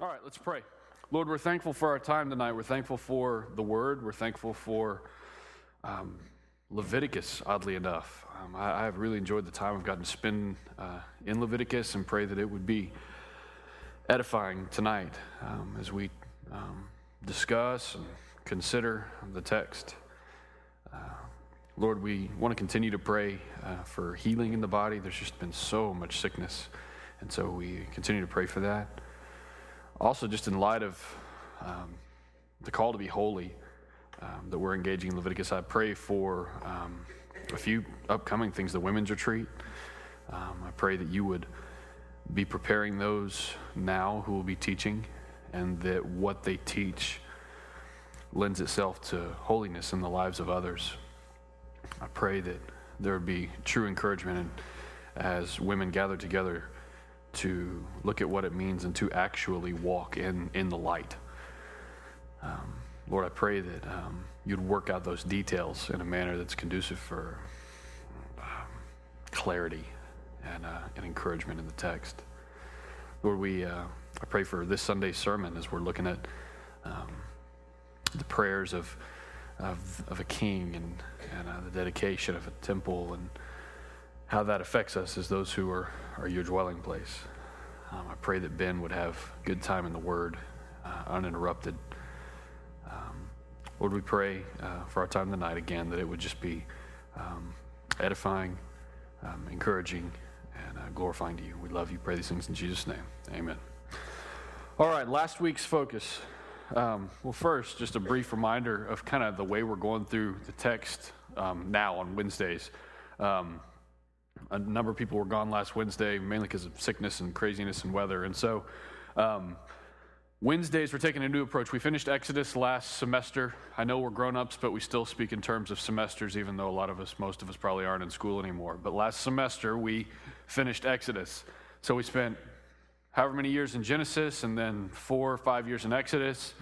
All right, let's pray. Lord, we're thankful for our time tonight. We're thankful for the word. We're thankful for um, Leviticus, oddly enough. Um, I, have really enjoyed the time I've gotten to spend uh, in Leviticus and pray that it would be edifying tonight um, as we um, discuss and consider the text. Uh, Lord, we want to continue to pray uh, for healing in the body. There's just been so much sickness, and so we continue to pray for that. Also, just in light of um, the call to be holy um, that we're engaging in Leviticus, I pray for um, a few upcoming things the women's retreat. Um, I pray that you would be preparing those now who will be teaching, and that what they teach lends itself to holiness in the lives of others. I pray that there would be true encouragement as women gather together to look at what it means and to actually walk in, in the light. Um, Lord, I pray that um, you'd work out those details in a manner that's conducive for um, clarity and, uh, and encouragement in the text. Lord, we, uh, I pray for this Sunday's sermon as we're looking at um, the prayers of, of, of, a king and, and uh, the dedication of a temple and how that affects us as those who are, are your dwelling place. Um, I pray that Ben would have good time in the Word, uh, uninterrupted. Um, Lord, we pray uh, for our time tonight again that it would just be um, edifying, um, encouraging, and uh, glorifying to you. We love you. Pray these things in Jesus' name. Amen. All right, last week's focus. Um, well, first, just a brief reminder of kind of the way we're going through the text um, now on Wednesdays. Um, a number of people were gone last Wednesday, mainly because of sickness and craziness and weather. And so, um, Wednesdays, we're taking a new approach. We finished Exodus last semester. I know we're grown ups, but we still speak in terms of semesters, even though a lot of us, most of us, probably aren't in school anymore. But last semester, we finished Exodus. So we spent however many years in Genesis and then four or five years in Exodus.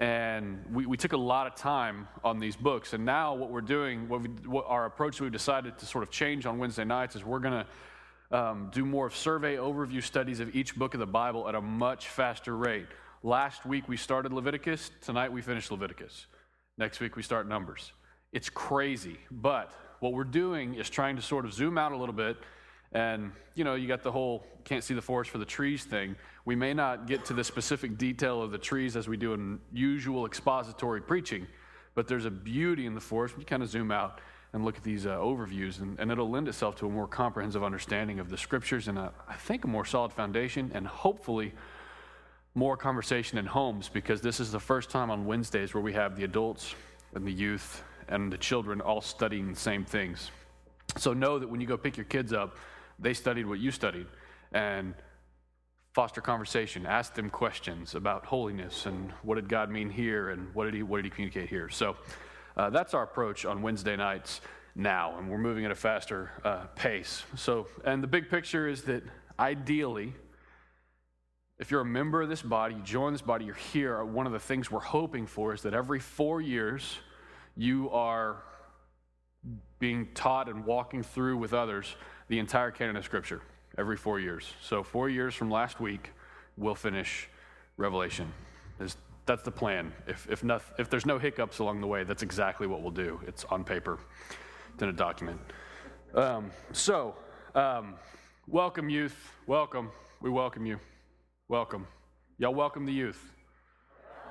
And we, we took a lot of time on these books. And now, what we're doing, what, we, what our approach we've decided to sort of change on Wednesday nights is we're going to um, do more of survey overview studies of each book of the Bible at a much faster rate. Last week we started Leviticus. Tonight we finished Leviticus. Next week we start Numbers. It's crazy, but what we're doing is trying to sort of zoom out a little bit and, you know, you got the whole can't see the forest for the trees thing. We may not get to the specific detail of the trees as we do in usual expository preaching, but there's a beauty in the forest. We kind of zoom out and look at these uh, overviews, and, and, it'll lend itself to a more comprehensive understanding of the scriptures and a, I think a more solid foundation, and hopefully more conversation in homes because this is the first time on Wednesdays where we have the adults and the youth and the children all studying the same things. So know that when you go pick your kids up, they studied what you studied and foster conversation ask them questions about holiness and what did god mean here and what did he what did he communicate here. So uh, that's our approach on wednesday nights now and we're moving at a faster uh, pace. So and the big picture is that ideally if you're a member of this body you join this body you're here one of the things we're hoping for is that every four years you are being taught and walking through with others the entire canon of Scripture every four years. So, four years from last week, we'll finish Revelation. That's the plan. If, if, not, if there's no hiccups along the way, that's exactly what we'll do. It's on paper, it's in a document. Um, so, um, welcome, youth. Welcome. We welcome you. Welcome. Y'all welcome the youth.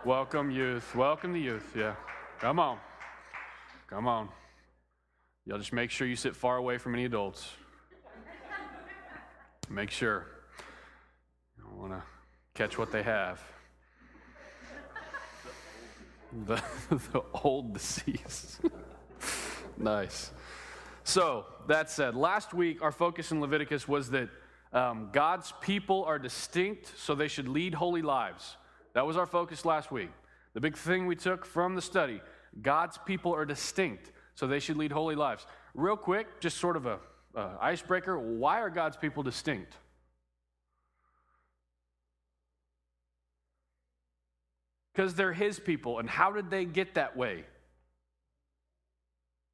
Welcome, youth. Welcome the youth. Yeah. Come on. Come on. Y'all just make sure you sit far away from any adults. Make sure. I want to catch what they have. The, the old disease. nice. So, that said, last week our focus in Leviticus was that um, God's people are distinct, so they should lead holy lives. That was our focus last week. The big thing we took from the study God's people are distinct, so they should lead holy lives. Real quick, just sort of a uh, icebreaker why are God's people distinct? Because they're His people. And how did they get that way?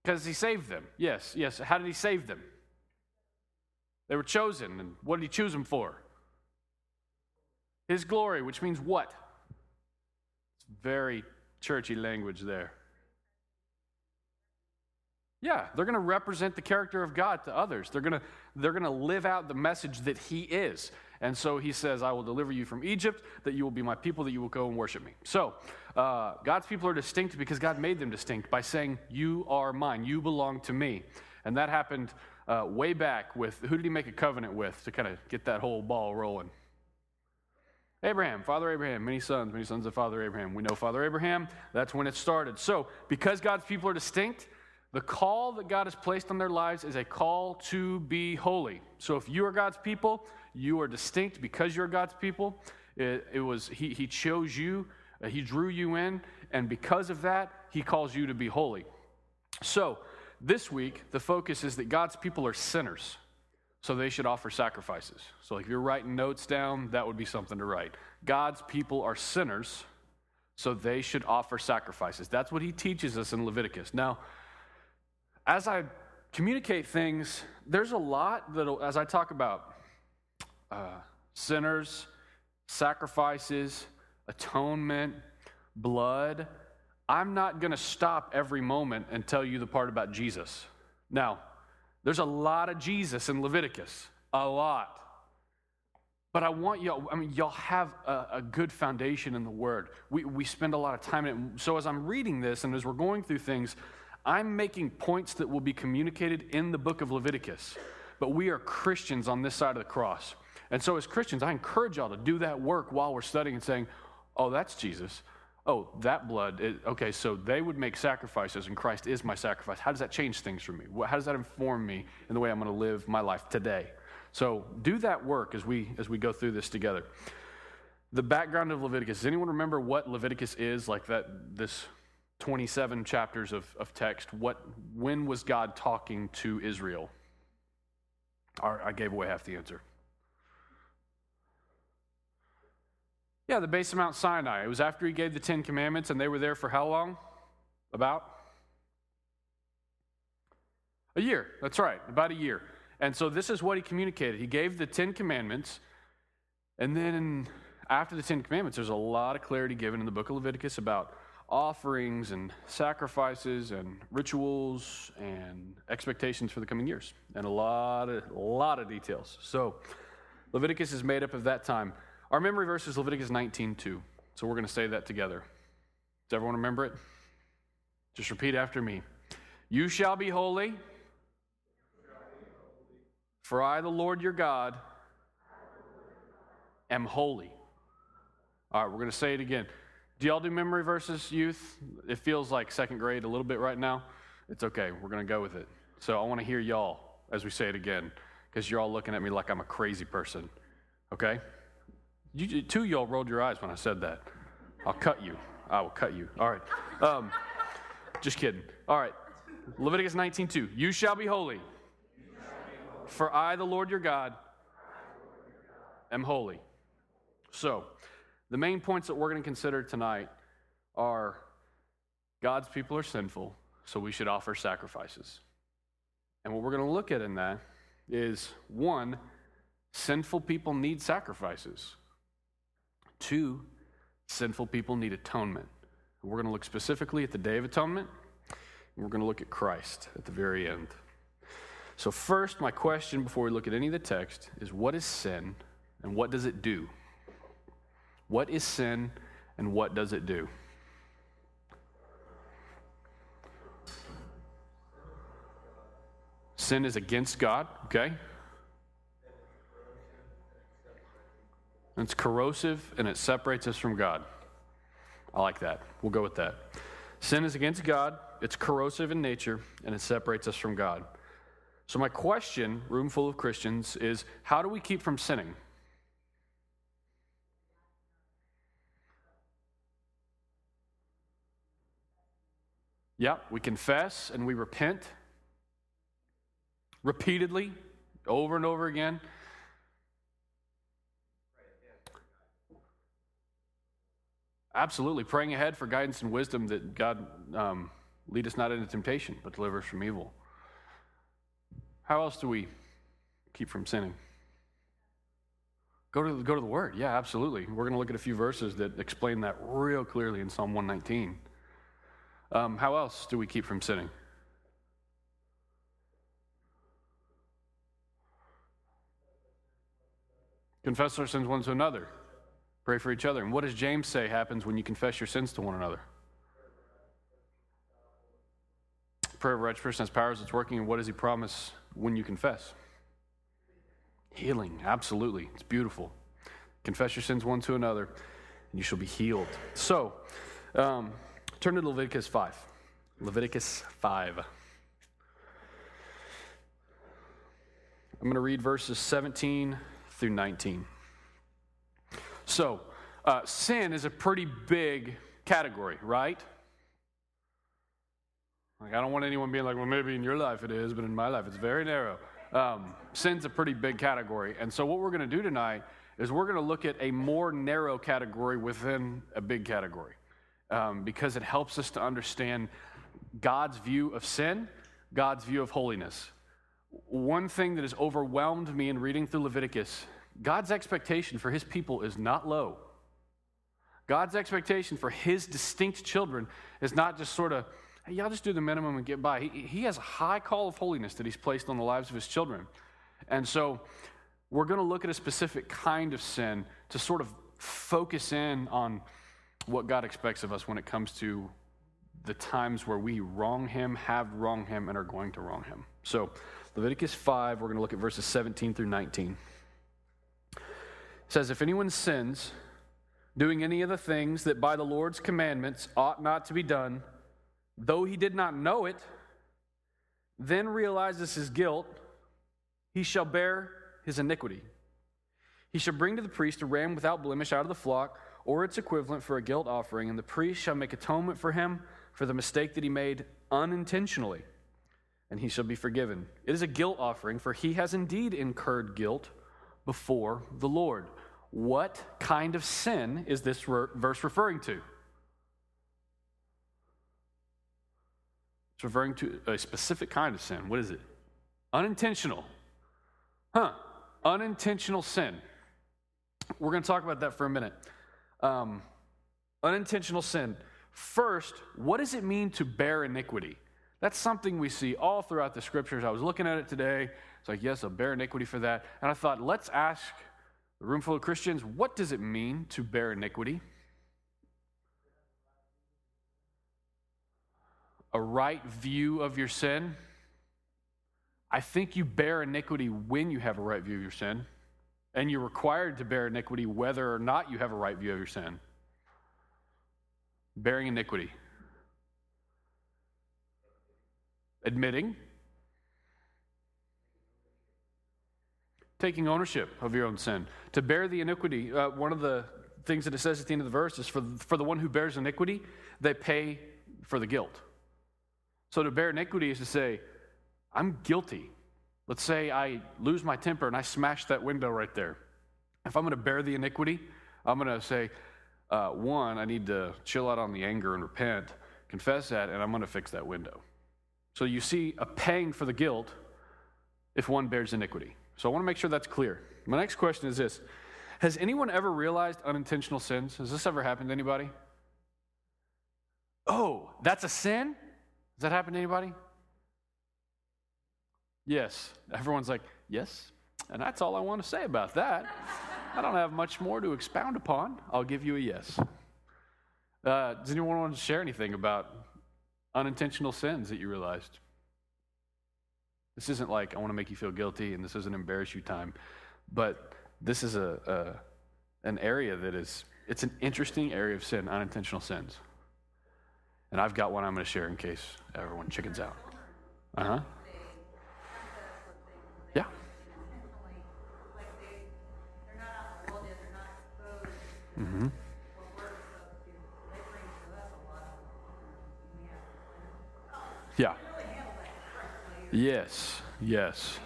Because He saved them. Yes, yes. How did He save them? They were chosen. And what did He choose them for? His glory, which means what? It's very churchy language there. Yeah, they're going to represent the character of God to others. They're going to they're going to live out the message that he is. And so he says, I will deliver you from Egypt, that you will be my people, that you will go and worship me. So uh, God's people are distinct because God made them distinct by saying, You are mine, you belong to me. And that happened uh, way back with who did he make a covenant with to kind of get that whole ball rolling? Abraham, Father Abraham, many sons, many sons of Father Abraham. We know Father Abraham, that's when it started. So, because God's people are distinct, the call that God has placed on their lives is a call to be holy. So, if you are God's people, you are distinct because you're God's people. It, it was He, he chose you, uh, He drew you in, and because of that, He calls you to be holy. So, this week, the focus is that God's people are sinners, so they should offer sacrifices. So if you're writing notes down, that would be something to write. God's people are sinners, so they should offer sacrifices. That's what he teaches us in Leviticus. Now, as I communicate things, there's a lot that, as I talk about uh, sinners, sacrifices, atonement, blood, I'm not going to stop every moment and tell you the part about Jesus. Now, there's a lot of Jesus in Leviticus, a lot. But I want y'all, I mean, y'all have a, a, good foundation in the Word. We, we spend a lot of time in it. So as I'm reading this and as we're going through things, I'm making points that will be communicated in the book of Leviticus. But we are Christians on this side of the cross. And so as Christians, I encourage y'all to do that work while we're studying and saying, oh, that's Jesus oh, that blood, okay, so they would make sacrifices and Christ is my sacrifice. How does that change things for me? How does that inform me in the way I'm going to live my life today? So do that work as we as we go through this together. The background of Leviticus. Does anyone remember what Leviticus is? Like that this 27 chapters of, of text. What when was God talking to Israel? I gave away half the answer. Yeah, the base of Mount Sinai. It was after he gave the Ten Commandments, and they were there for how long? About? A year. That's right, about a year. And so this is what he communicated. He gave the Ten Commandments, and then after the Ten Commandments, there's a lot of clarity given in the book of Leviticus about offerings and sacrifices and rituals and expectations for the coming years, and a lot of, a lot of details. So Leviticus is made up of that time. Our memory verse is Leviticus 19 2. So we're going to say that together. Does everyone remember it? Just repeat after me. You shall be holy, for I, the Lord your God, am holy. All right, we're going to say it again. Do y'all do memory verses, youth? It feels like second grade a little bit right now. It's okay. We're going to go with it. So I want to hear y'all as we say it again, because you're all looking at me like I'm a crazy person. Okay? You, two of y'all rolled your eyes when I said that. I'll cut you. I will cut you. All right. Um, just kidding. All right. Leviticus 19:2. You shall be holy. For I, the Lord your God, am holy. So, the main points that we're going to consider tonight are God's people are sinful, so we should offer sacrifices. And what we're going to look at in that is one, sinful people need sacrifices. Two, sinful people need atonement. We're going to look specifically at the Day of Atonement, and we're going to look at Christ at the very end. So, first, my question before we look at any of the text is what is sin and what does it do? What is sin and what does it do? Sin is against God, okay? It's corrosive and it separates us from God. I like that. We'll go with that. Sin is against God, it's corrosive in nature, and it separates us from God. So, my question, room full of Christians, is how do we keep from sinning? Yeah, we confess and we repent repeatedly, over and over again. Absolutely. Praying ahead for guidance and wisdom that God um, lead us not into temptation, but deliver us from evil. How else do we keep from sinning? Go to, go to the Word. Yeah, absolutely. We're going to look at a few verses that explain that real clearly in Psalm 119. Um, how else do we keep from sinning? Confess our sins one to another. Pray for each other. And what does James say happens when you confess your sins to one another? Prayer of a righteous person has powers, it's working. And what does he promise when you confess? Healing, absolutely. It's beautiful. Confess your sins one to another, and you shall be healed. So, um, turn to Leviticus 5. Leviticus 5. I'm going to read verses 17 through 19. So, uh, sin is a pretty big category, right? Like, I don't want anyone being like, well, maybe in your life it is, but in my life it's very narrow. Um, sin's a pretty big category. And so, what we're going to do tonight is we're going to look at a more narrow category within a big category um, because it helps us to understand God's view of sin, God's view of holiness. One thing that has overwhelmed me in reading through Leviticus God's expectation for his people is not low. God's expectation for his distinct children is not just sort of, hey, y'all just do the minimum and get by. He, he has a high call of holiness that he's placed on the lives of his children. And so we're going to look at a specific kind of sin to sort of focus in on what God expects of us when it comes to the times where we wrong him, have wronged him, and are going to wrong him. So, Leviticus 5, we're going to look at verses 17 through 19 says, If anyone sins, doing any of the things that by the Lord's commandments ought not to be done, though he did not know it, then realizes his guilt, he shall bear his iniquity. He shall bring to the priest a ram without blemish out of the flock, or its equivalent for a guilt offering, and the priest shall make atonement for him for the mistake that he made unintentionally, and he shall be forgiven. It is a guilt offering, for he has indeed incurred guilt before the Lord. What kind of sin is this verse referring to? It's referring to a specific kind of sin. What is it? Unintentional. Huh. Unintentional sin. We're going to talk about that for a minute. Um, unintentional sin. First, what does it mean to bear iniquity? That's something we see all throughout the scriptures. I was looking at it today. It's like, yes, I'll bear iniquity for that. And I thought, let's ask the room full of Christians, what does it mean to bear iniquity? A right view of your sin. I think you bear iniquity when you have a right view of your sin, and you're required to bear iniquity whether or not you have a right view of your sin. Bearing iniquity. Admitting taking ownership of your own sin. To bear the iniquity, uh, one of the things that it says at the end of the verse is for, for the one who bears iniquity, they pay for the guilt. So to bear iniquity is to say, I'm guilty. Let's say I lose my temper and I smash that window right there. If I'm going to bear the iniquity, I'm going to say, uh, one, I need to chill out on the anger and repent, confess that, and I'm going to fix that window. So you see a paying for the guilt if one bears iniquity. So I want to make sure that's clear. My next question is this Has anyone ever realized unintentional sins? Has this ever happened to anybody? Oh, that's a sin? Has that happened to anybody? Yes. Everyone's like, yes. And that's all I want to say about that. I don't have much more to expound upon. I'll give you a yes. Uh, does anyone want to share anything about unintentional sins that you realized? This isn't like I want to make you feel guilty and this isn't embarrass you time, but this is a, a an area that is it's an interesting area of sin, unintentional sins. And I've got one I'm going to share in case everyone chickens out. Uh huh. Mm-hmm. Yeah. Yes, yes.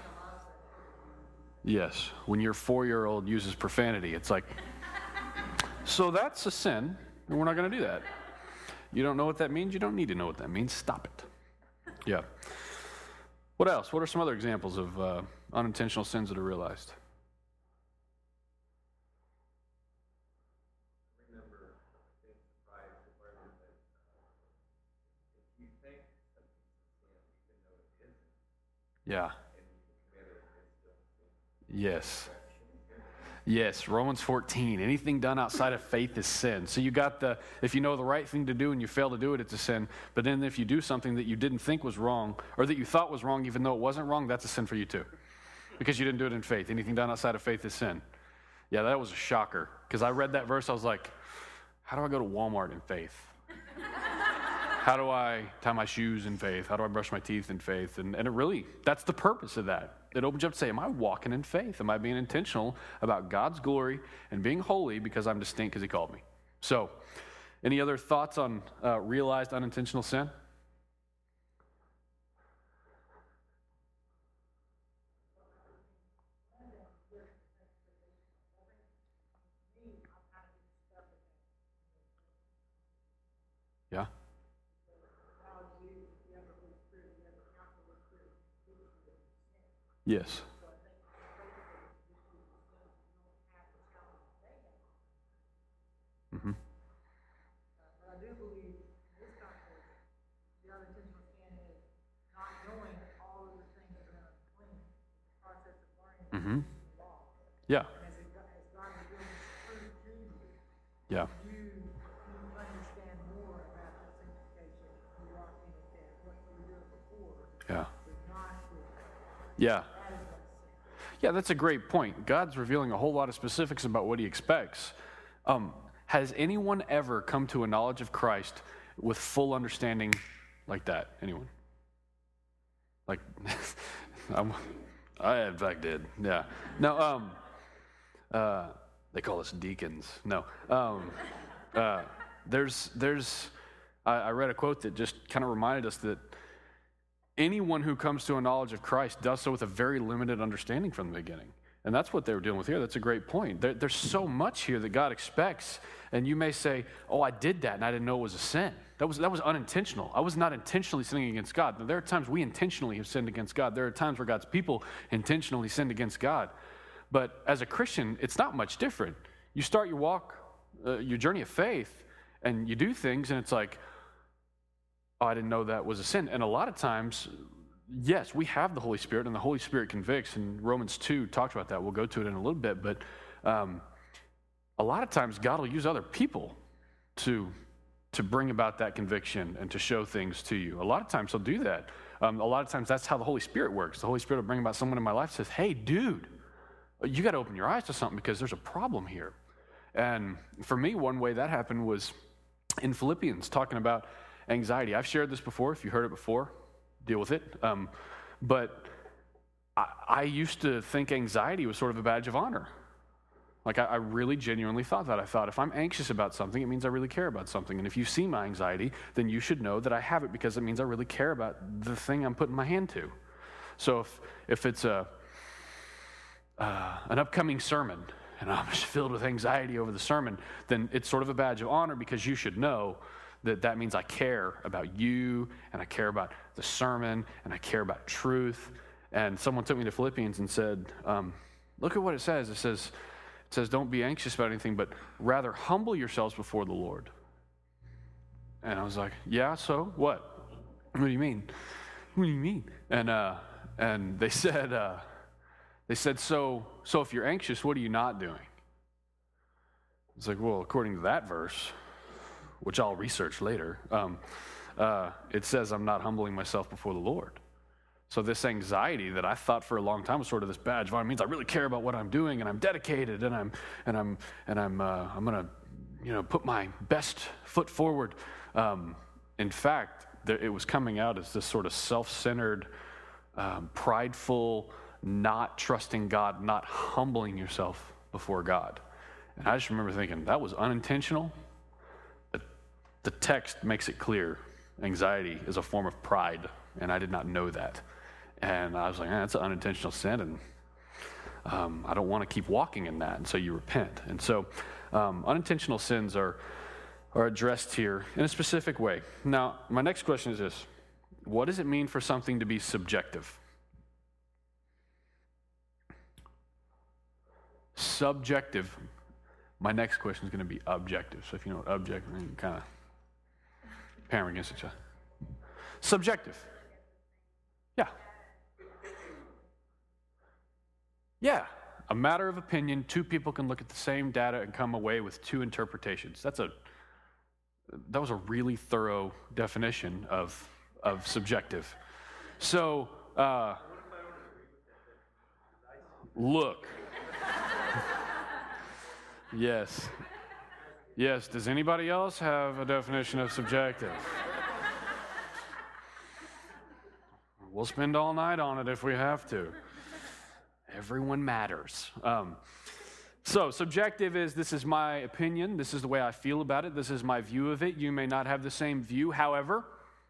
Yes. When your four year old uses profanity, it's like, so that's a sin, and we're not going to do that. You don't know what that means? You don't need to know what that means. Stop it. Yeah. What else? What are some other examples of uh, unintentional sins that are realized? Yeah. Yes. Yes, Romans 14. Anything done outside of faith is sin. So you got the, if you know the right thing to do and you fail to do it, it's a sin. But then if you do something that you didn't think was wrong or that you thought was wrong, even though it wasn't wrong, that's a sin for you too. Because you didn't do it in faith. Anything done outside of faith is sin. Yeah, that was a shocker. Because I read that verse, I was like, how do I go to Walmart in faith? How do I tie my shoes in faith? How do I brush my teeth in faith? And, and it really, that's the purpose of that. It opens up to say, Am I walking in faith? Am I being intentional about God's glory and being holy because I'm distinct because He called me? So, any other thoughts on uh, realized unintentional sin? Yeah. Yes. Mm-hmm. But I do believe in this context, the unintentional sin is not knowing all of the things that are unclean, the process of learning Mm-hmm. the law. Yeah. And as it, go- as God truth to you, Yeah. Yeah. good. Yeah. That is what sin. Yeah, that's a great point. God's revealing a whole lot of specifics about what he expects. Um, has anyone ever come to a knowledge of Christ with full understanding like that? Anyone? Like, I in fact did. Yeah. No. Um. Uh. They call us deacons. No. Um. Uh. There's. There's. I, I read a quote that just kind of reminded us that anyone who comes to a knowledge of Christ does so with a very limited understanding from the beginning. And that's what they were dealing with here. That's a great point. There, there's so much here that God expects. And you may say, Oh, I did that and I didn't know it was a sin. That was, that was unintentional. I was not intentionally sinning against God. Now, there are times we intentionally have sinned against God. There are times where God's people intentionally sinned against God. But as a Christian, it's not much different. You start your walk, uh, your journey of faith, and you do things, and it's like, oh, I didn't know that was a sin. And a lot of times, yes, we have the Holy Spirit, and the Holy Spirit convicts. And Romans 2 talks about that. We'll go to it in a little bit. But um, a lot of times, God will use other people to, to bring about that conviction and to show things to you. A lot of times, He'll do that. Um, a lot of times, that's how the Holy Spirit works. The Holy Spirit will bring about someone in my life says, hey, dude, you got to open your eyes to something because there's a problem here. And for me, one way that happened was in Philippians, talking about anxiety. I've shared this before. If you heard it before, deal with it. Um, but I, I used to think anxiety was sort of a badge of honor. Like, I, I really genuinely thought that. I thought if I'm anxious about something, it means I really care about something. And if you see my anxiety, then you should know that I have it because it means I really care about the thing I'm putting my hand to. So if, if it's a, uh, an upcoming sermon and I'm just filled with anxiety over the sermon, then it's sort of a badge of honor because you should know that that means I care about you and I care about the sermon and I care about truth. And someone took me to Philippians and said, um, Look at what it says. It says, it says, Don't be anxious about anything, but rather humble yourselves before the Lord. And I was like, Yeah, so what? What do you mean? What do you mean? And, uh, and they said, uh, they said, so, so if you're anxious, what are you not doing? It's like, well, according to that verse, which I'll research later, um, uh, it says I'm not humbling myself before the Lord. So this anxiety that I thought for a long time was sort of this badge of honor means I really care about what I'm doing and I'm dedicated and I'm and I'm and I'm uh, I'm gonna you know put my best foot forward. Um, in fact, there, it was coming out as this sort of self-centered, um, prideful, not trusting God, not humbling yourself before God. And I just remember thinking that was unintentional. The text makes it clear anxiety is a form of pride, and I did not know that. And I was like, eh, that's an unintentional sin, and um, I don't want to keep walking in that. And so you repent. And so um, unintentional sins are, are addressed here in a specific way. Now, my next question is this What does it mean for something to be subjective? Subjective. My next question is going to be objective. So if you know what objective, kind of parent against each other. Subjective. Yeah. Yeah, a matter of opinion, two people can look at the same data and come away with two interpretations. That's a that was a really thorough definition of of subjective. So uh, look. yes. Yes. Does anybody else have a definition of subjective? We'll spend all night on it if we have to. Everyone matters. Um, so, subjective is this is my opinion, this is the way I feel about it, this is my view of it. You may not have the same view. However,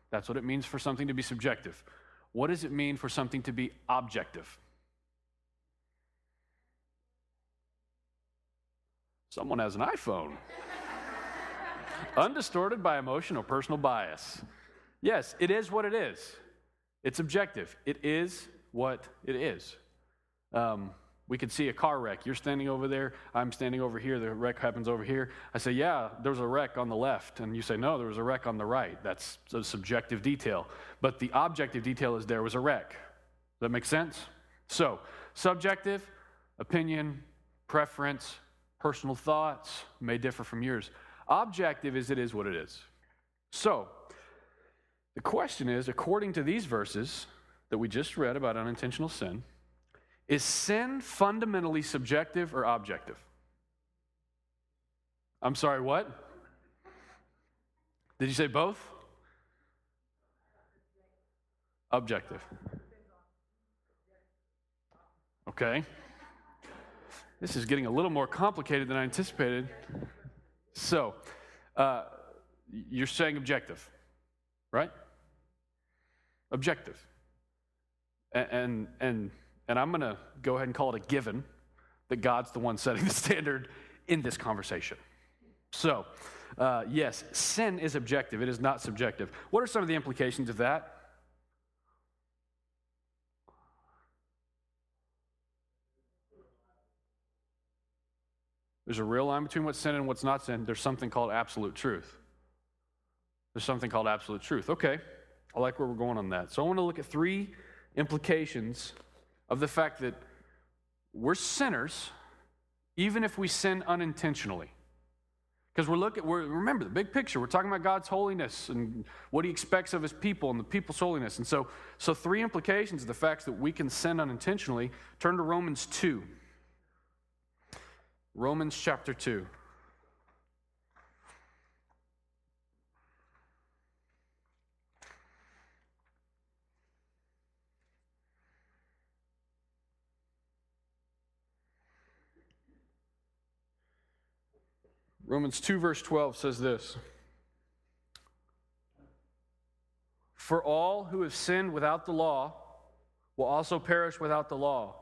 that's what it means for something to be subjective. What does it mean for something to be objective? Someone has an iPhone. Undistorted by emotion or personal bias. Yes, it is what it is. It's objective. It is what it is. Um, we could see a car wreck. You're standing over there. I'm standing over here. The wreck happens over here. I say, Yeah, there was a wreck on the left. And you say, No, there was a wreck on the right. That's a subjective detail. But the objective detail is there was a wreck. Does that make sense? So, subjective, opinion, preference, personal thoughts may differ from yours. Objective is it is what it is. So, the question is according to these verses that we just read about unintentional sin, is sin fundamentally subjective or objective? I'm sorry, what? Did you say both? Objective. Okay. This is getting a little more complicated than I anticipated. So, uh, you're saying objective, right? Objective. And, and, and I'm going to go ahead and call it a given that God's the one setting the standard in this conversation. So, uh, yes, sin is objective, it is not subjective. What are some of the implications of that? There's a real line between what's sin and what's not sin. There's something called absolute truth. There's something called absolute truth. Okay, I like where we're going on that. So I want to look at three implications of the fact that we're sinners, even if we sin unintentionally. Because we're looking, we're, remember the big picture. We're talking about God's holiness and what He expects of His people and the people's holiness. And so, so three implications of the fact that we can sin unintentionally. Turn to Romans 2. Romans chapter 2. Romans 2, verse 12 says this For all who have sinned without the law will also perish without the law,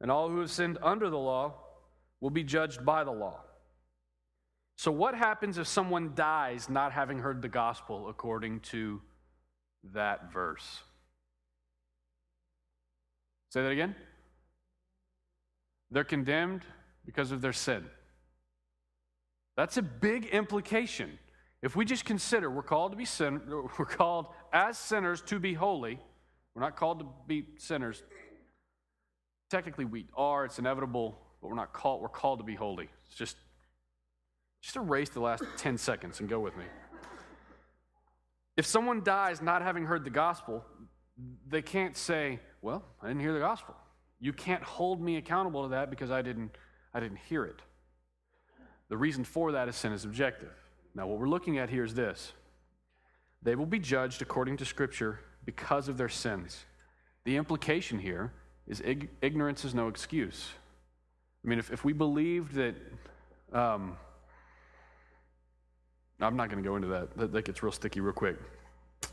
and all who have sinned under the law will be judged by the law. So, what happens if someone dies not having heard the gospel according to that verse? Say that again. They're condemned because of their sin. That's a big implication. If we just consider we're called to be sin, we're called as sinners to be holy. We're not called to be sinners. Technically, we are. It's inevitable, but we're not called. We're called to be holy. It's just, just erase the last ten seconds and go with me. If someone dies not having heard the gospel, they can't say, "Well, I didn't hear the gospel." You can't hold me accountable to that because I didn't. I didn't hear it. The reason for that is sin is objective. Now, what we're looking at here is this they will be judged according to Scripture because of their sins. The implication here is ig- ignorance is no excuse. I mean, if, if we believed that, um, I'm not going to go into that. that. That gets real sticky real quick.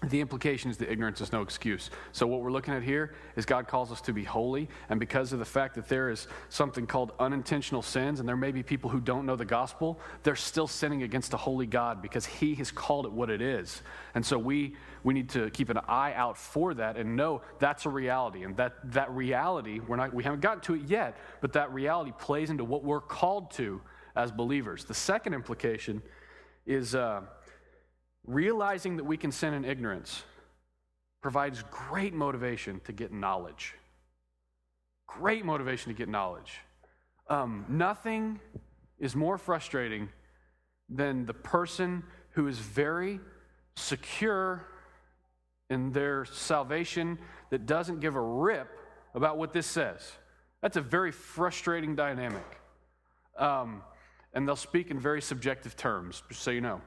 The implication is that ignorance is no excuse. So, what we're looking at here is God calls us to be holy, and because of the fact that there is something called unintentional sins, and there may be people who don't know the gospel, they're still sinning against a holy God because He has called it what it is. And so, we, we need to keep an eye out for that and know that's a reality. And that, that reality, we're not, we haven't gotten to it yet, but that reality plays into what we're called to as believers. The second implication is. Uh, Realizing that we can sin in ignorance provides great motivation to get knowledge. Great motivation to get knowledge. Um, nothing is more frustrating than the person who is very secure in their salvation that doesn't give a rip about what this says. That's a very frustrating dynamic. Um, and they'll speak in very subjective terms, just so you know.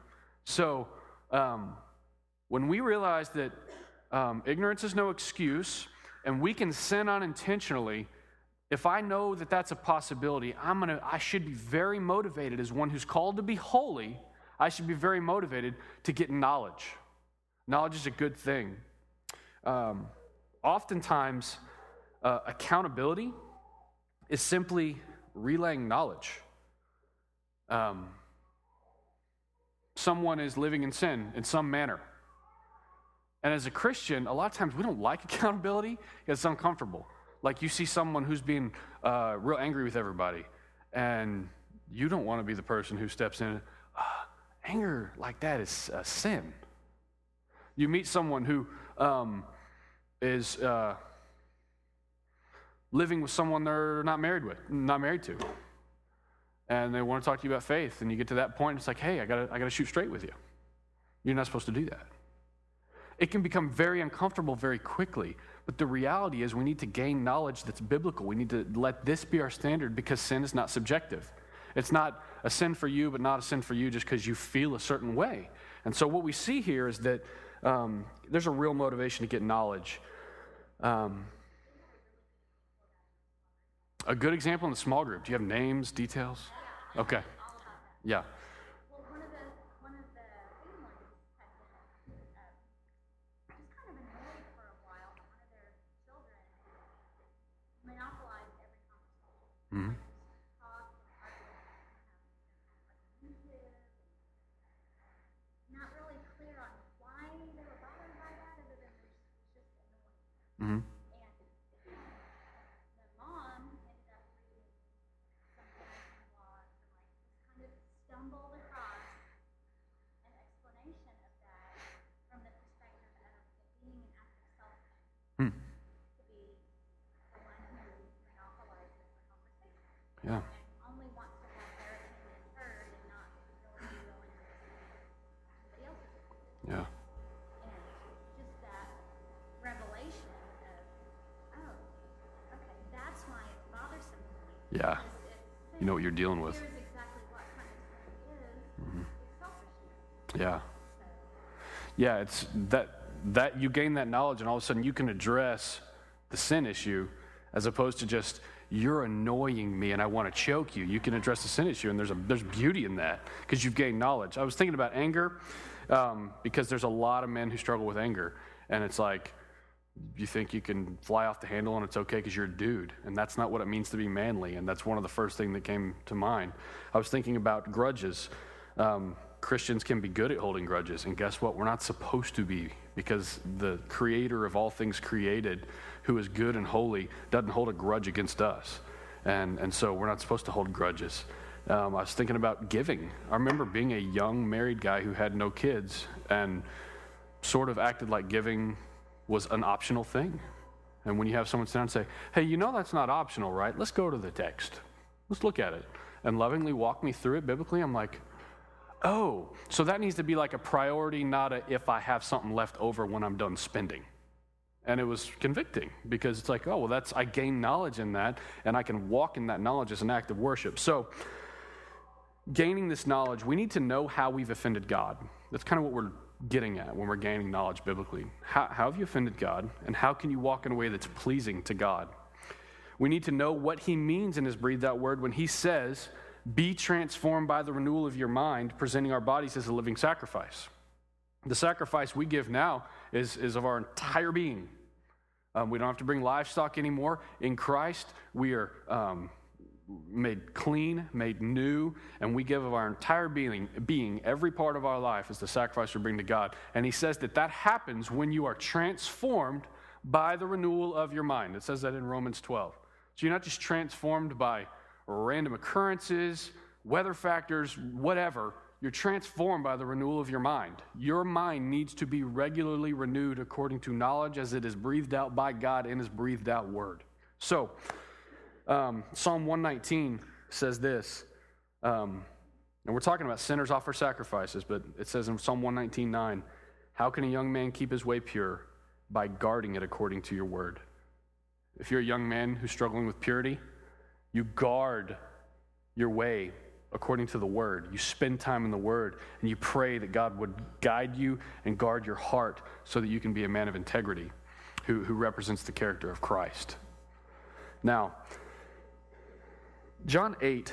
So, um, when we realize that um, ignorance is no excuse and we can sin unintentionally, if I know that that's a possibility, I'm gonna, I should be very motivated as one who's called to be holy. I should be very motivated to get knowledge. Knowledge is a good thing. Um, oftentimes, uh, accountability is simply relaying knowledge. Um, someone is living in sin in some manner. And as a Christian, a lot of times we don't like accountability, it's uncomfortable. Like you see someone who's being uh, real angry with everybody, and you don't want to be the person who steps in. Uh, anger like that is a sin. You meet someone who um, is uh, living with someone they're not married with, not married to, and they want to talk to you about faith, and you get to that point, it's like, hey, I gotta, I gotta shoot straight with you. You're not supposed to do that. It can become very uncomfortable very quickly, but the reality is we need to gain knowledge that's biblical. We need to let this be our standard because sin is not subjective. It's not a sin for you, but not a sin for you just because you feel a certain way. And so what we see here is that um, there's a real motivation to get knowledge. Um, a good example in the small group. Do you have names, details? Okay. Yeah. Well, is. It's selfishness. Yeah. Yeah, it's that that you gain that knowledge and all of a sudden you can address the sin issue as opposed to just you're annoying me and I want to choke you. You can address the sin issue and there's a there's beauty in that because you've gained knowledge. I was thinking about anger um, because there's a lot of men who struggle with anger and it's like you think you can fly off the handle and it's okay because you're a dude. And that's not what it means to be manly and that's one of the first things that came to mind. I was thinking about grudges. Um, christians can be good at holding grudges and guess what? We're not supposed to be because the creator of all things created who is good and holy doesn't hold a grudge against us. And, and so we're not supposed to hold grudges. Um, i was thinking about giving. I remember being a young married guy who had no kids and sort of acted like giving was an optional thing. And when you have someone sit down and say, hey, you know that's not optional, right? Let's go to the text. Let's look at it. And lovingly walk me through it biblically, I'm like, oh, so that needs to be like a priority, not a if I have something left over when I'm done spending. And it was convicting because it's like, oh, well, that's, I gain knowledge in that, and I can walk in that knowledge as an act of worship. So, gaining this knowledge, we need to know how we've offended God. That's kind of what we're getting at when we're gaining knowledge biblically. How, how have you offended God, and how can you walk in a way that's pleasing to God? We need to know what he means in his breathed out word when he says, Be transformed by the renewal of your mind, presenting our bodies as a living sacrifice. The sacrifice we give now is, is of our entire being. Um, we don't have to bring livestock anymore. In Christ, we are um, made clean, made new, and we give of our entire being, being, every part of our life is the sacrifice we bring to God. And he says that that happens when you are transformed by the renewal of your mind. It says that in Romans 12. So you're not just transformed by random occurrences, weather factors, whatever. You're transformed by the renewal of your mind. Your mind needs to be regularly renewed according to knowledge as it is breathed out by God in his breathed out word. So, Um, Psalm 119 says this. Um, and we're talking about sinners offer sacrifices, but it says in Psalm 119 9, How can a young man keep his way pure? By guarding it according to your word. If you're a young man who's struggling with purity, you guard your way according to the word. You spend time in the word and you pray that God would guide you and guard your heart so that you can be a man of integrity who, who represents the character of Christ. Now, John 8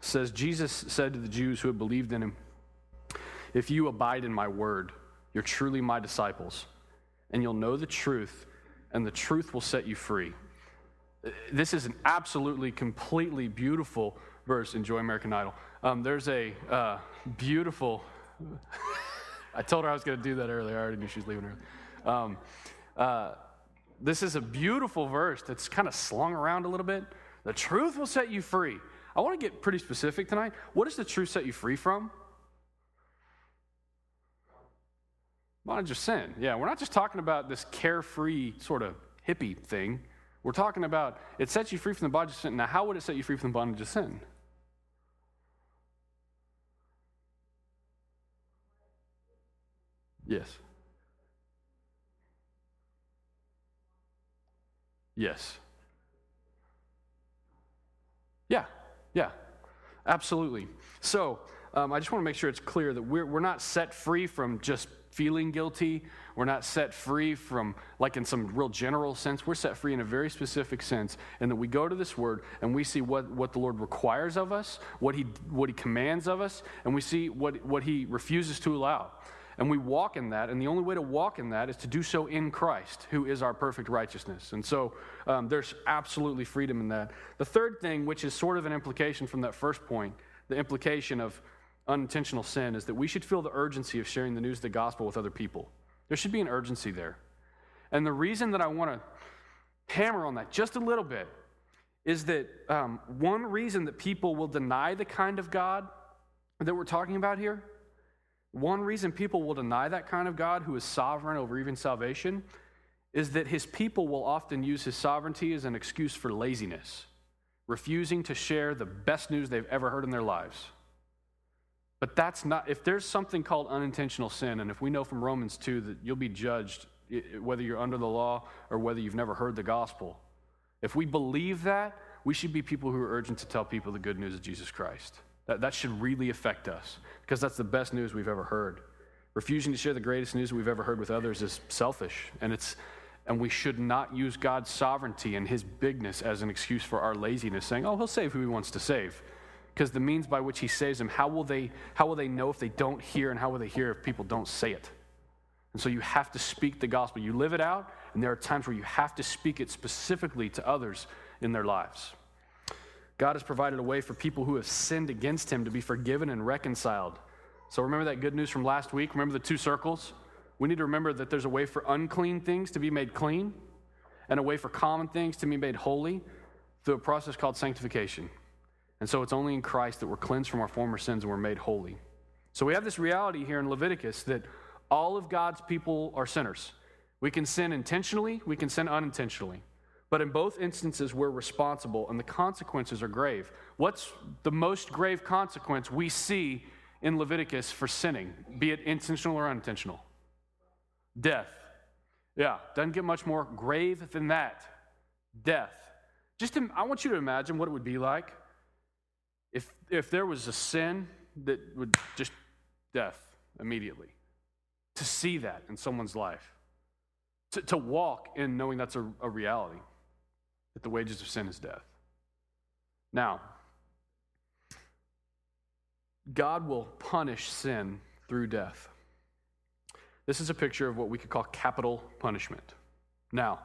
says, Jesus said to the Jews who had believed in him, If you abide in my word, you're truly my disciples, and you'll know the truth, and the truth will set you free. This is an absolutely, completely beautiful verse in Joy American Idol. Um, there's a uh, beautiful, I told her I was going to do that earlier. I already knew she was leaving early. Um, uh, this is a beautiful verse that's kind of slung around a little bit. The truth will set you free. I want to get pretty specific tonight. What does the truth set you free from? Bondage of sin. Yeah, we're not just talking about this carefree sort of hippie thing. We're talking about it sets you free from the bondage of sin. Now, how would it set you free from the bondage of sin? Yes. Yes. Yeah, yeah, absolutely. So um, I just want to make sure it's clear that we're, we're not set free from just feeling guilty. We're not set free from, like in some real general sense. We're set free in a very specific sense, and that we go to this word and we see what, what the Lord requires of us, what he, what he commands of us, and we see what, what He refuses to allow. And we walk in that, and the only way to walk in that is to do so in Christ, who is our perfect righteousness. And so um, there's absolutely freedom in that. The third thing, which is sort of an implication from that first point, the implication of unintentional sin, is that we should feel the urgency of sharing the news of the gospel with other people. There should be an urgency there. And the reason that I want to hammer on that just a little bit is that um, one reason that people will deny the kind of God that we're talking about here one reason people will deny that kind of God who is sovereign over even salvation is that his people will often use his sovereignty as an excuse for laziness, refusing to share the best news they've ever heard in their lives. But that's not, if there's something called unintentional sin, and if we know from Romans 2 that you'll be judged whether you're under the law or whether you've never heard the gospel, if we believe that, we should be people who are urgent to tell people the good news of Jesus Christ. That, that should really affect us because that's the best news we've ever heard. Refusing to share the greatest news we've ever heard with others is selfish, and, it's, and we should not use God's sovereignty and his bigness as an excuse for our laziness, saying, oh, he'll save who he wants to save. Because the means by which he saves them, how will, they, how will they know if they don't hear, and how will they hear if people don't say it? And so you have to speak the gospel. You live it out, and there are times where you have to speak it specifically to others in their lives. God has provided a way for people who have sinned against him to be forgiven and reconciled. So remember that good news from last week? Remember the two circles? We need to remember that there's a way for unclean things to be made clean and a way for common things to be made holy through a process called sanctification. And so it's only in Christ that we're cleansed from our former sins and we're made holy. So we have this reality here in Leviticus that all of God's people are sinners. We can sin intentionally, we can sin unintentionally. But in both instances, we're responsible, and the consequences are grave. What's the most grave consequence we see in Leviticus for sinning, be it intentional or unintentional? Death. Yeah, doesn't get much more grave than that. Death. Just, I want you to imagine what it would be like if, if there was a sin that would just death immediately. To see that in someone's life, to, to walk in knowing that's a, a reality that the wages of sin is death. Now, God will punish sin through death. This is a picture of what we could call capital punishment. Now,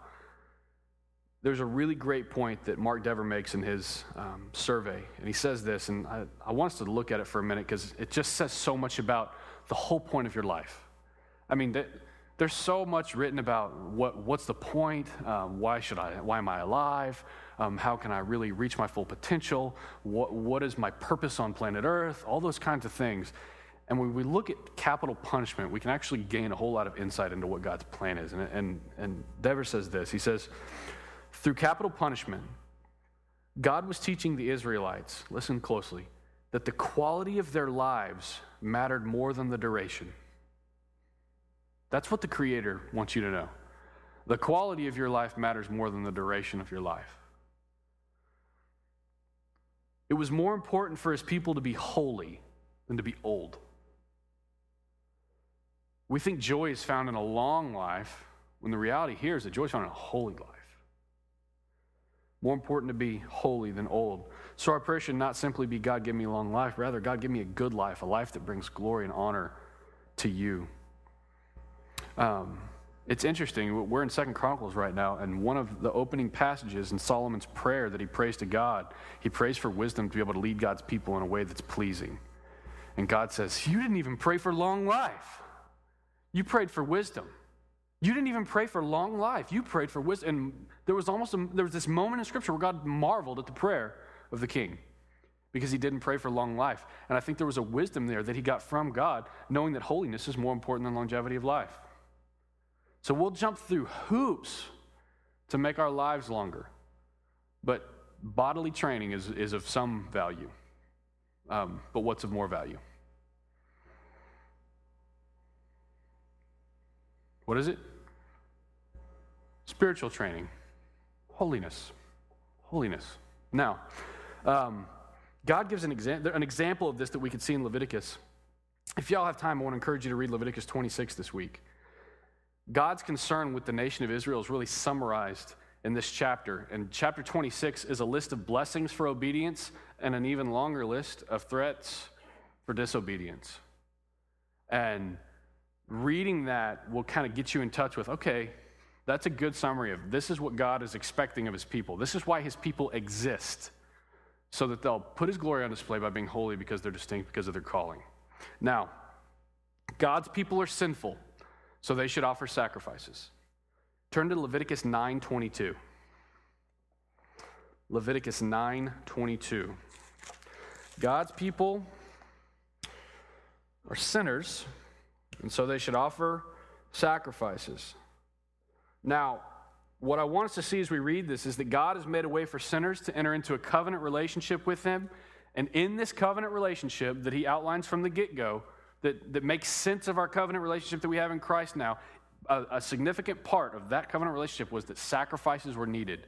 there's a really great point that Mark Dever makes in his um, survey, and he says this, and I, I want us to look at it for a minute because it just says so much about the whole point of your life. I mean, that there's so much written about what, what's the point, um, why should I, why am I alive, um, how can I really reach my full potential, what, what is my purpose on planet Earth, all those kinds of things. And when we look at capital punishment, we can actually gain a whole lot of insight into what God's plan is. And, and, and Dever says this he says, through capital punishment, God was teaching the Israelites, listen closely, that the quality of their lives mattered more than the duration. That's what the Creator wants you to know. The quality of your life matters more than the duration of your life. It was more important for his people to be holy than to be old. We think joy is found in a long life, when the reality here is that joy is found in a holy life. More important to be holy than old. So our prayer should not simply be, God, give me a long life. Rather, God, give me a good life, a life that brings glory and honor to you. Um, it's interesting. We're in Second Chronicles right now, and one of the opening passages in Solomon's prayer that he prays to God, he prays for wisdom to be able to lead God's people in a way that's pleasing. And God says, You didn't even pray for long life. You prayed for wisdom. You didn't even pray for long life. You prayed for wisdom. And there was almost a, there was this moment in Scripture where God marveled at the prayer of the king because he didn't pray for long life. And I think there was a wisdom there that he got from God, knowing that holiness is more important than longevity of life. So we'll jump through hoops to make our lives longer. But bodily training is, is of some value. Um, but what's of more value? What is it? Spiritual training, holiness, holiness. Now, um, God gives an, exa- an example of this that we could see in Leviticus. If y'all have time, I want to encourage you to read Leviticus 26 this week. God's concern with the nation of Israel is really summarized in this chapter. And chapter 26 is a list of blessings for obedience and an even longer list of threats for disobedience. And reading that will kind of get you in touch with okay, that's a good summary of this is what God is expecting of his people. This is why his people exist, so that they'll put his glory on display by being holy because they're distinct because of their calling. Now, God's people are sinful. So they should offer sacrifices. Turn to Leviticus 9:22. Leviticus 9:22. God's people are sinners, and so they should offer sacrifices. Now, what I want us to see as we read this is that God has made a way for sinners to enter into a covenant relationship with Him. And in this covenant relationship that He outlines from the get go, that, that makes sense of our covenant relationship that we have in Christ now, a, a significant part of that covenant relationship was that sacrifices were needed.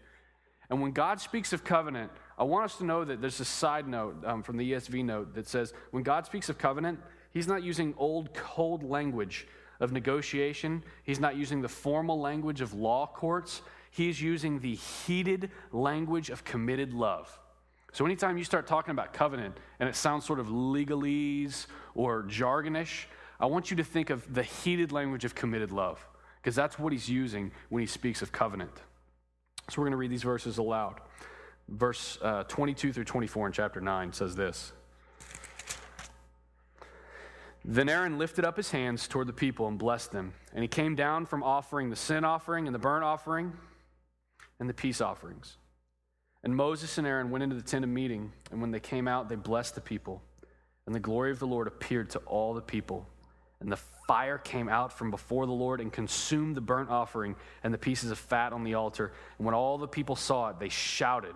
And when God speaks of covenant, I want us to know that there's a side note um, from the ESV note that says when God speaks of covenant, He's not using old, cold language of negotiation. He's not using the formal language of law courts. He's using the heated language of committed love. So, anytime you start talking about covenant and it sounds sort of legalese or jargonish, I want you to think of the heated language of committed love, because that's what he's using when he speaks of covenant. So, we're going to read these verses aloud. Verse uh, 22 through 24 in chapter 9 says this Then Aaron lifted up his hands toward the people and blessed them. And he came down from offering the sin offering and the burnt offering and the peace offerings. And Moses and Aaron went into the tent of meeting, and when they came out, they blessed the people. And the glory of the Lord appeared to all the people. And the fire came out from before the Lord and consumed the burnt offering and the pieces of fat on the altar. And when all the people saw it, they shouted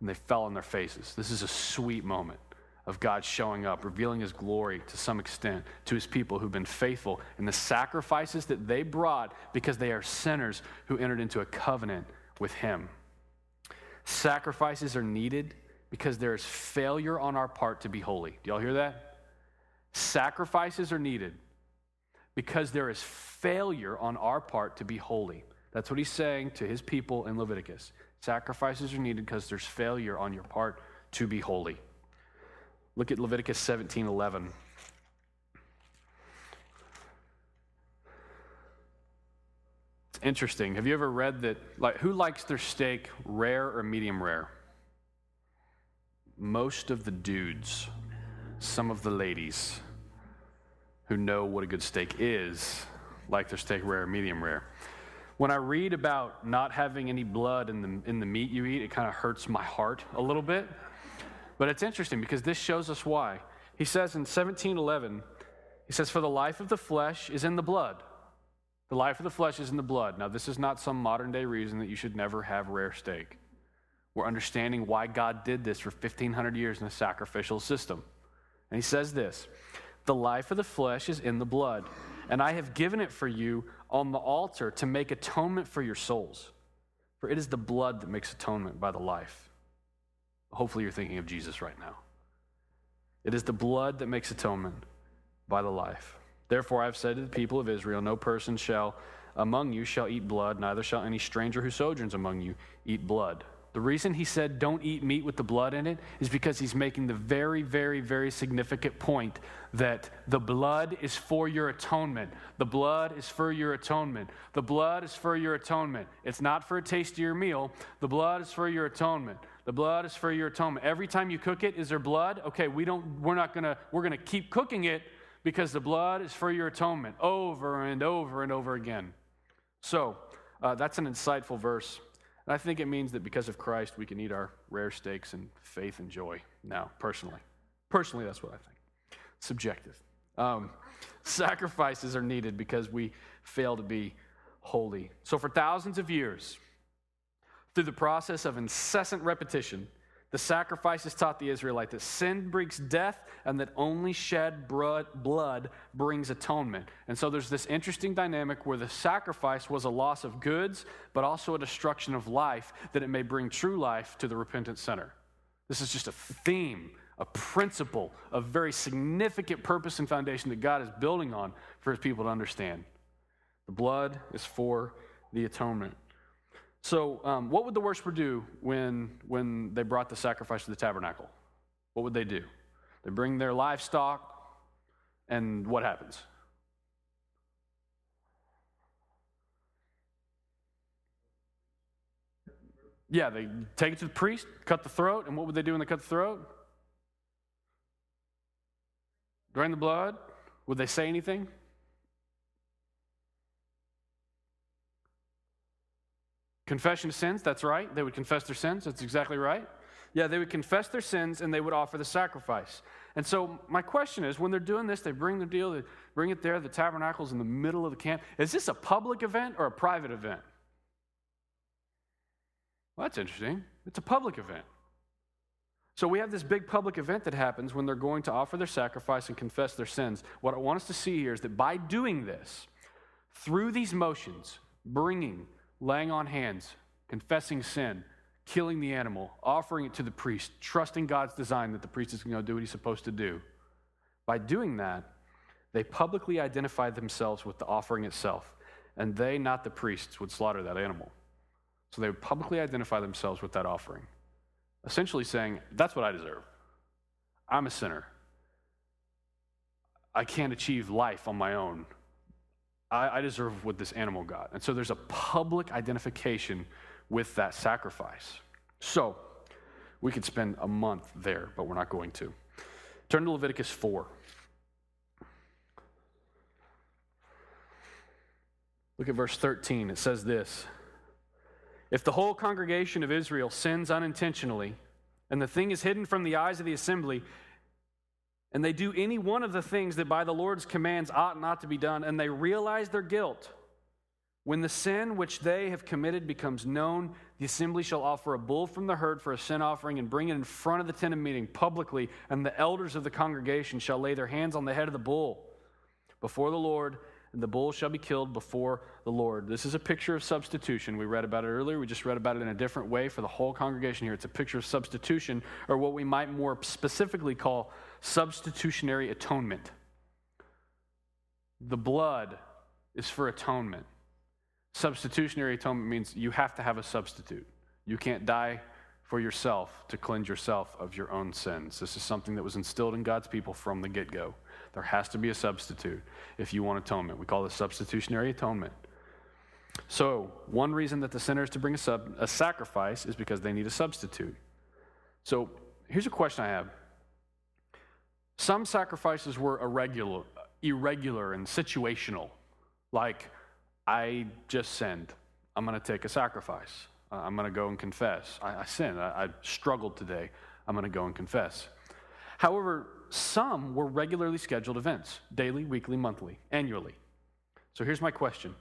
and they fell on their faces. This is a sweet moment of God showing up, revealing his glory to some extent to his people who've been faithful in the sacrifices that they brought because they are sinners who entered into a covenant with him. Sacrifices are needed because there is failure on our part to be holy. Do y'all hear that? Sacrifices are needed because there is failure on our part to be holy. That's what he's saying to his people in Leviticus. Sacrifices are needed because there's failure on your part to be holy. Look at Leviticus 17 11. Interesting. Have you ever read that? Like, who likes their steak rare or medium rare? Most of the dudes, some of the ladies who know what a good steak is, like their steak rare or medium rare. When I read about not having any blood in the, in the meat you eat, it kind of hurts my heart a little bit. But it's interesting because this shows us why. He says in 1711, he says, For the life of the flesh is in the blood the life of the flesh is in the blood. Now, this is not some modern day reason that you should never have rare steak. We're understanding why God did this for 1,500 years in a sacrificial system. And he says this The life of the flesh is in the blood, and I have given it for you on the altar to make atonement for your souls. For it is the blood that makes atonement by the life. Hopefully, you're thinking of Jesus right now. It is the blood that makes atonement by the life. Therefore, I have said to the people of Israel no person shall among you shall eat blood, neither shall any stranger who sojourns among you eat blood. The reason he said don't eat meat with the blood in it is because he's making the very, very, very significant point that the blood is for your atonement. The blood is for your atonement. The blood is for your atonement. It's not for a tastier meal. The blood is for your atonement. The blood is for your atonement. Every time you cook it, is there blood? Okay, we don't, we're not gonna, we're gonna keep cooking it because the blood is for your atonement over and over and over again. So, uh, that's an insightful verse. And I think it means that because of Christ, we can eat our rare steaks in faith and joy now, personally. Personally, that's what I think. Subjective. Um, sacrifices are needed because we fail to be holy. So, for thousands of years, through the process of incessant repetition, the sacrifices taught the Israelite that sin brings death and that only shed blood brings atonement. And so there's this interesting dynamic where the sacrifice was a loss of goods, but also a destruction of life, that it may bring true life to the repentant sinner. This is just a theme, a principle, a very significant purpose and foundation that God is building on for his people to understand. The blood is for the atonement. So, um, what would the worshiper do when, when they brought the sacrifice to the tabernacle? What would they do? They bring their livestock, and what happens? Yeah, they take it to the priest, cut the throat, and what would they do when they cut the throat? Drain the blood? Would they say anything? Confession of sins, that's right. They would confess their sins, that's exactly right. Yeah, they would confess their sins and they would offer the sacrifice. And so, my question is when they're doing this, they bring the deal, they bring it there, the tabernacle's in the middle of the camp. Is this a public event or a private event? Well, that's interesting. It's a public event. So, we have this big public event that happens when they're going to offer their sacrifice and confess their sins. What I want us to see here is that by doing this, through these motions, bringing laying on hands, confessing sin, killing the animal, offering it to the priest, trusting God's design that the priest is going to do what he's supposed to do. By doing that, they publicly identified themselves with the offering itself, and they, not the priests, would slaughter that animal. So they would publicly identify themselves with that offering, essentially saying, That's what I deserve. I'm a sinner. I can't achieve life on my own. I, I deserve what this animal got. And so there's a public identification with that sacrifice. So we could spend a month there, but we're not going to. Turn to Leviticus 4. Look at verse 13. It says this If the whole congregation of Israel sins unintentionally, and the thing is hidden from the eyes of the assembly, and they do any one of the things that by the Lord's commands ought not to be done, and they realize their guilt. When the sin which they have committed becomes known, the assembly shall offer a bull from the herd for a sin offering and bring it in front of the tent of meeting publicly, and the elders of the congregation shall lay their hands on the head of the bull before the Lord, and the bull shall be killed before the Lord. This is a picture of substitution. We read about it earlier. We just read about it in a different way for the whole congregation here. It's a picture of substitution, or what we might more specifically call substitutionary atonement. The blood is for atonement. Substitutionary atonement means you have to have a substitute. You can't die for yourself to cleanse yourself of your own sins. This is something that was instilled in God's people from the get go. There has to be a substitute if you want atonement. We call this substitutionary atonement. So, one reason that the sinner is to bring a, sub, a sacrifice is because they need a substitute. So, here's a question I have some sacrifices were irregular, irregular and situational, like I just sinned. I'm going to take a sacrifice. I'm going to go and confess. I, I sinned. I, I struggled today. I'm going to go and confess. However, some were regularly scheduled events daily, weekly, monthly, annually. So here's my question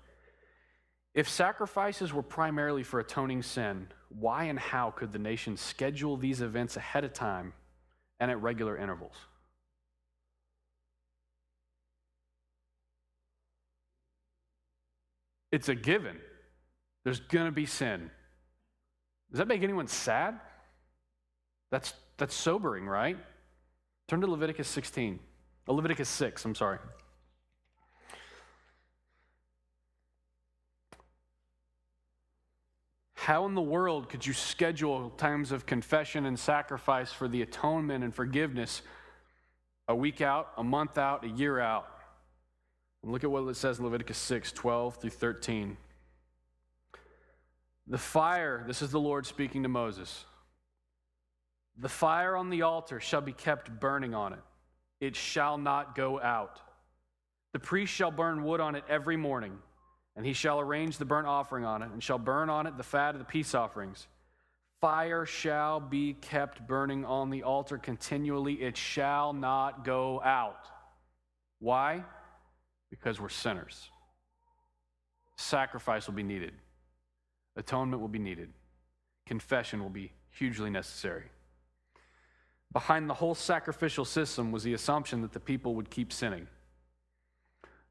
If sacrifices were primarily for atoning sin, why and how could the nation schedule these events ahead of time and at regular intervals? It's a given. There's going to be sin. Does that make anyone sad? That's, that's sobering, right? Turn to Leviticus 16. Uh, Leviticus 6, I'm sorry. How in the world could you schedule times of confession and sacrifice for the atonement and forgiveness a week out, a month out, a year out? And look at what it says in Leviticus 6 12 through 13. The fire, this is the Lord speaking to Moses. The fire on the altar shall be kept burning on it, it shall not go out. The priest shall burn wood on it every morning, and he shall arrange the burnt offering on it, and shall burn on it the fat of the peace offerings. Fire shall be kept burning on the altar continually, it shall not go out. Why? Because we're sinners. Sacrifice will be needed. Atonement will be needed. Confession will be hugely necessary. Behind the whole sacrificial system was the assumption that the people would keep sinning.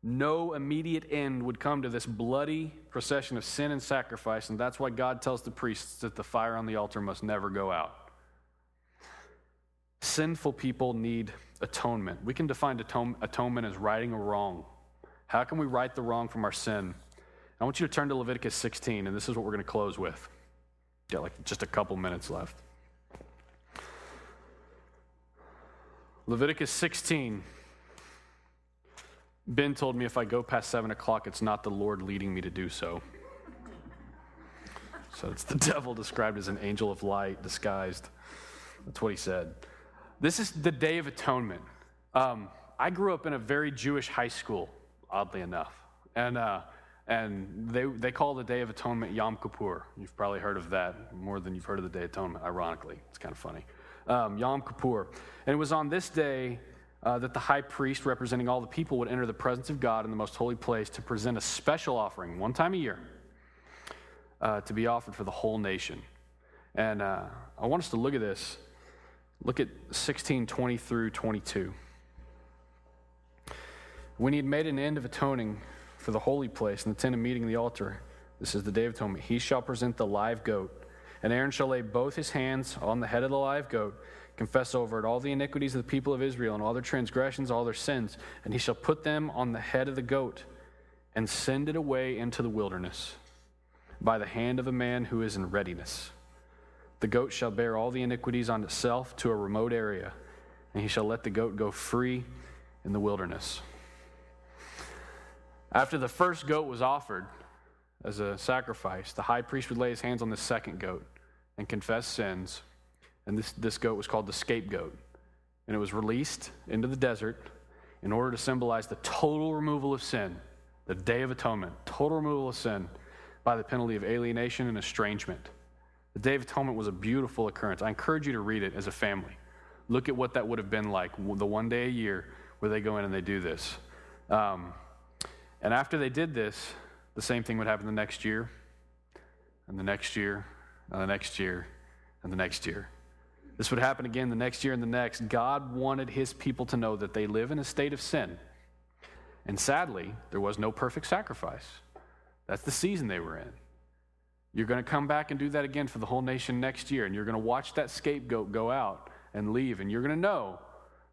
No immediate end would come to this bloody procession of sin and sacrifice, and that's why God tells the priests that the fire on the altar must never go out. Sinful people need atonement. We can define atonement as righting a wrong. How can we right the wrong from our sin? I want you to turn to Leviticus 16, and this is what we're going to close with. Got like just a couple minutes left. Leviticus 16. Ben told me if I go past 7 o'clock, it's not the Lord leading me to do so. So it's the devil described as an angel of light disguised. That's what he said. This is the Day of Atonement. Um, I grew up in a very Jewish high school, oddly enough. And uh, and they, they call the Day of Atonement Yom Kippur. You've probably heard of that more than you've heard of the Day of Atonement, ironically. It's kind of funny. Um, Yom Kippur. And it was on this day uh, that the high priest, representing all the people, would enter the presence of God in the most holy place to present a special offering one time a year uh, to be offered for the whole nation. And uh, I want us to look at this. Look at 16 20 through 22. When he had made an end of atoning, for the holy place and the tent of meeting the altar. This is the Day of Atonement. He shall present the live goat, and Aaron shall lay both his hands on the head of the live goat, confess over it all the iniquities of the people of Israel and all their transgressions, all their sins, and he shall put them on the head of the goat and send it away into the wilderness by the hand of a man who is in readiness. The goat shall bear all the iniquities on itself to a remote area, and he shall let the goat go free in the wilderness. After the first goat was offered as a sacrifice, the high priest would lay his hands on the second goat and confess sins. And this, this goat was called the scapegoat. And it was released into the desert in order to symbolize the total removal of sin, the Day of Atonement, total removal of sin by the penalty of alienation and estrangement. The Day of Atonement was a beautiful occurrence. I encourage you to read it as a family. Look at what that would have been like the one day a year where they go in and they do this. Um, and after they did this, the same thing would happen the next year, and the next year, and the next year, and the next year. This would happen again the next year and the next. God wanted his people to know that they live in a state of sin. And sadly, there was no perfect sacrifice. That's the season they were in. You're going to come back and do that again for the whole nation next year, and you're going to watch that scapegoat go out and leave, and you're going to know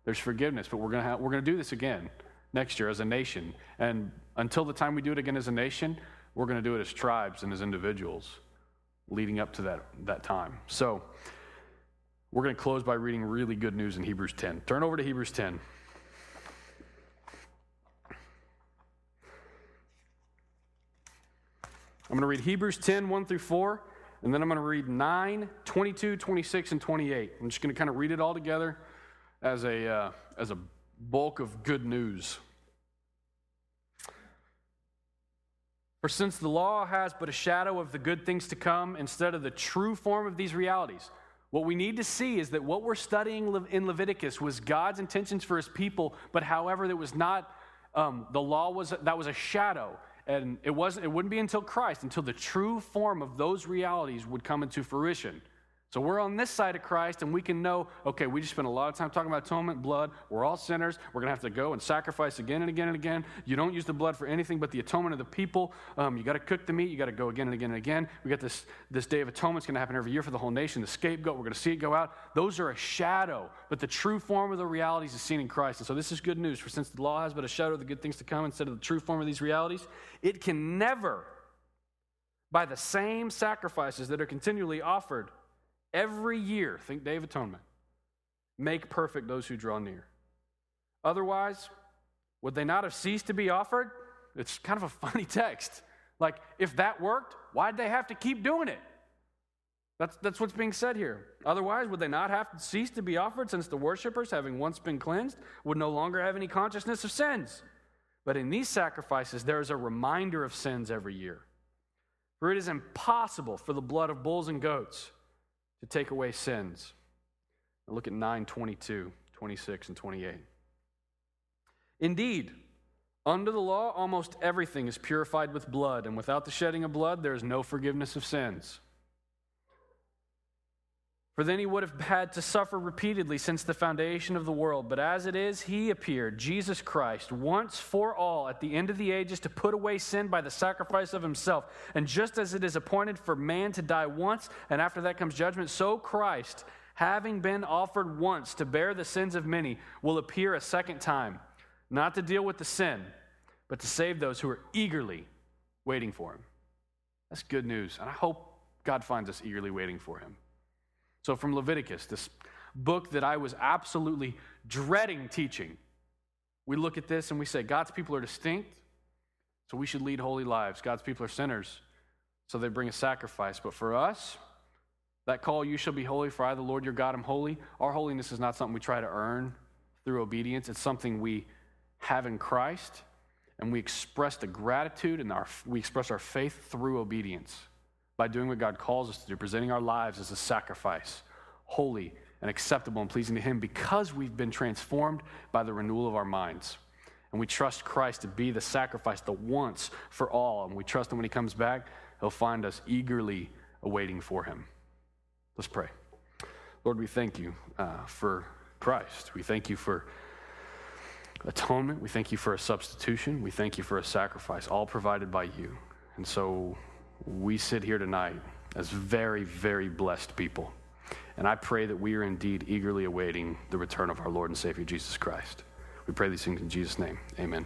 there's forgiveness, but we're going to, have, we're going to do this again next year as a nation. And until the time we do it again as a nation, we're going to do it as tribes and as individuals leading up to that, that time. So we're going to close by reading really good news in Hebrews 10. Turn over to Hebrews 10. I'm going to read Hebrews 10, 1 through 4, and then I'm going to read 9, 22, 26, and 28. I'm just going to kind of read it all together as a, uh, as a bulk of good news. For since the law has but a shadow of the good things to come instead of the true form of these realities, what we need to see is that what we're studying in Leviticus was God's intentions for his people, but however, that was not, um, the law was, that was a shadow. and it wasn't it wouldn't be until Christ, until the true form of those realities would come into fruition. So we're on this side of Christ, and we can know, okay, we just spent a lot of time talking about atonement, blood. We're all sinners. We're going to have to go and sacrifice again and again and again. You don't use the blood for anything but the atonement of the people. Um, you got to cook the meat. You got to go again and again and again. We got this, this day of atonement. It's going to happen every year for the whole nation. The scapegoat, we're going to see it go out. Those are a shadow, but the true form of the realities is seen in Christ. And so this is good news, for since the law has but a shadow of the good things to come instead of the true form of these realities, it can never, by the same sacrifices that are continually offered, every year, think Day of Atonement, make perfect those who draw near. Otherwise, would they not have ceased to be offered? It's kind of a funny text. Like, if that worked, why'd they have to keep doing it? That's, that's what's being said here. Otherwise, would they not have to cease to be offered since the worshippers, having once been cleansed, would no longer have any consciousness of sins? But in these sacrifices, there is a reminder of sins every year. For it is impossible for the blood of bulls and goats to take away sins. Now look at 9 22, 26, and 28. Indeed, under the law, almost everything is purified with blood, and without the shedding of blood, there is no forgiveness of sins. For then he would have had to suffer repeatedly since the foundation of the world. But as it is, he appeared, Jesus Christ, once for all at the end of the ages to put away sin by the sacrifice of himself. And just as it is appointed for man to die once, and after that comes judgment, so Christ, having been offered once to bear the sins of many, will appear a second time, not to deal with the sin, but to save those who are eagerly waiting for him. That's good news. And I hope God finds us eagerly waiting for him. So, from Leviticus, this book that I was absolutely dreading teaching, we look at this and we say, God's people are distinct, so we should lead holy lives. God's people are sinners, so they bring a sacrifice. But for us, that call, you shall be holy, for I, the Lord your God, am holy. Our holiness is not something we try to earn through obedience, it's something we have in Christ, and we express the gratitude and our, we express our faith through obedience by doing what God calls us to do, presenting our lives as a sacrifice, holy and acceptable and pleasing to Him because we've been transformed by the renewal of our minds. And we trust Christ to be the sacrifice, the once for all. And we trust Him when He comes back, He'll find us eagerly awaiting for Him. Let's pray. Lord, we thank you uh, for Christ. We thank you for atonement. We thank you for a substitution. We thank you for a sacrifice, all provided by you. And so we sit here tonight as very, very blessed people. And I pray that we are indeed eagerly awaiting the return of our Lord and Savior Jesus Christ. We pray these things in Jesus' name. Amen.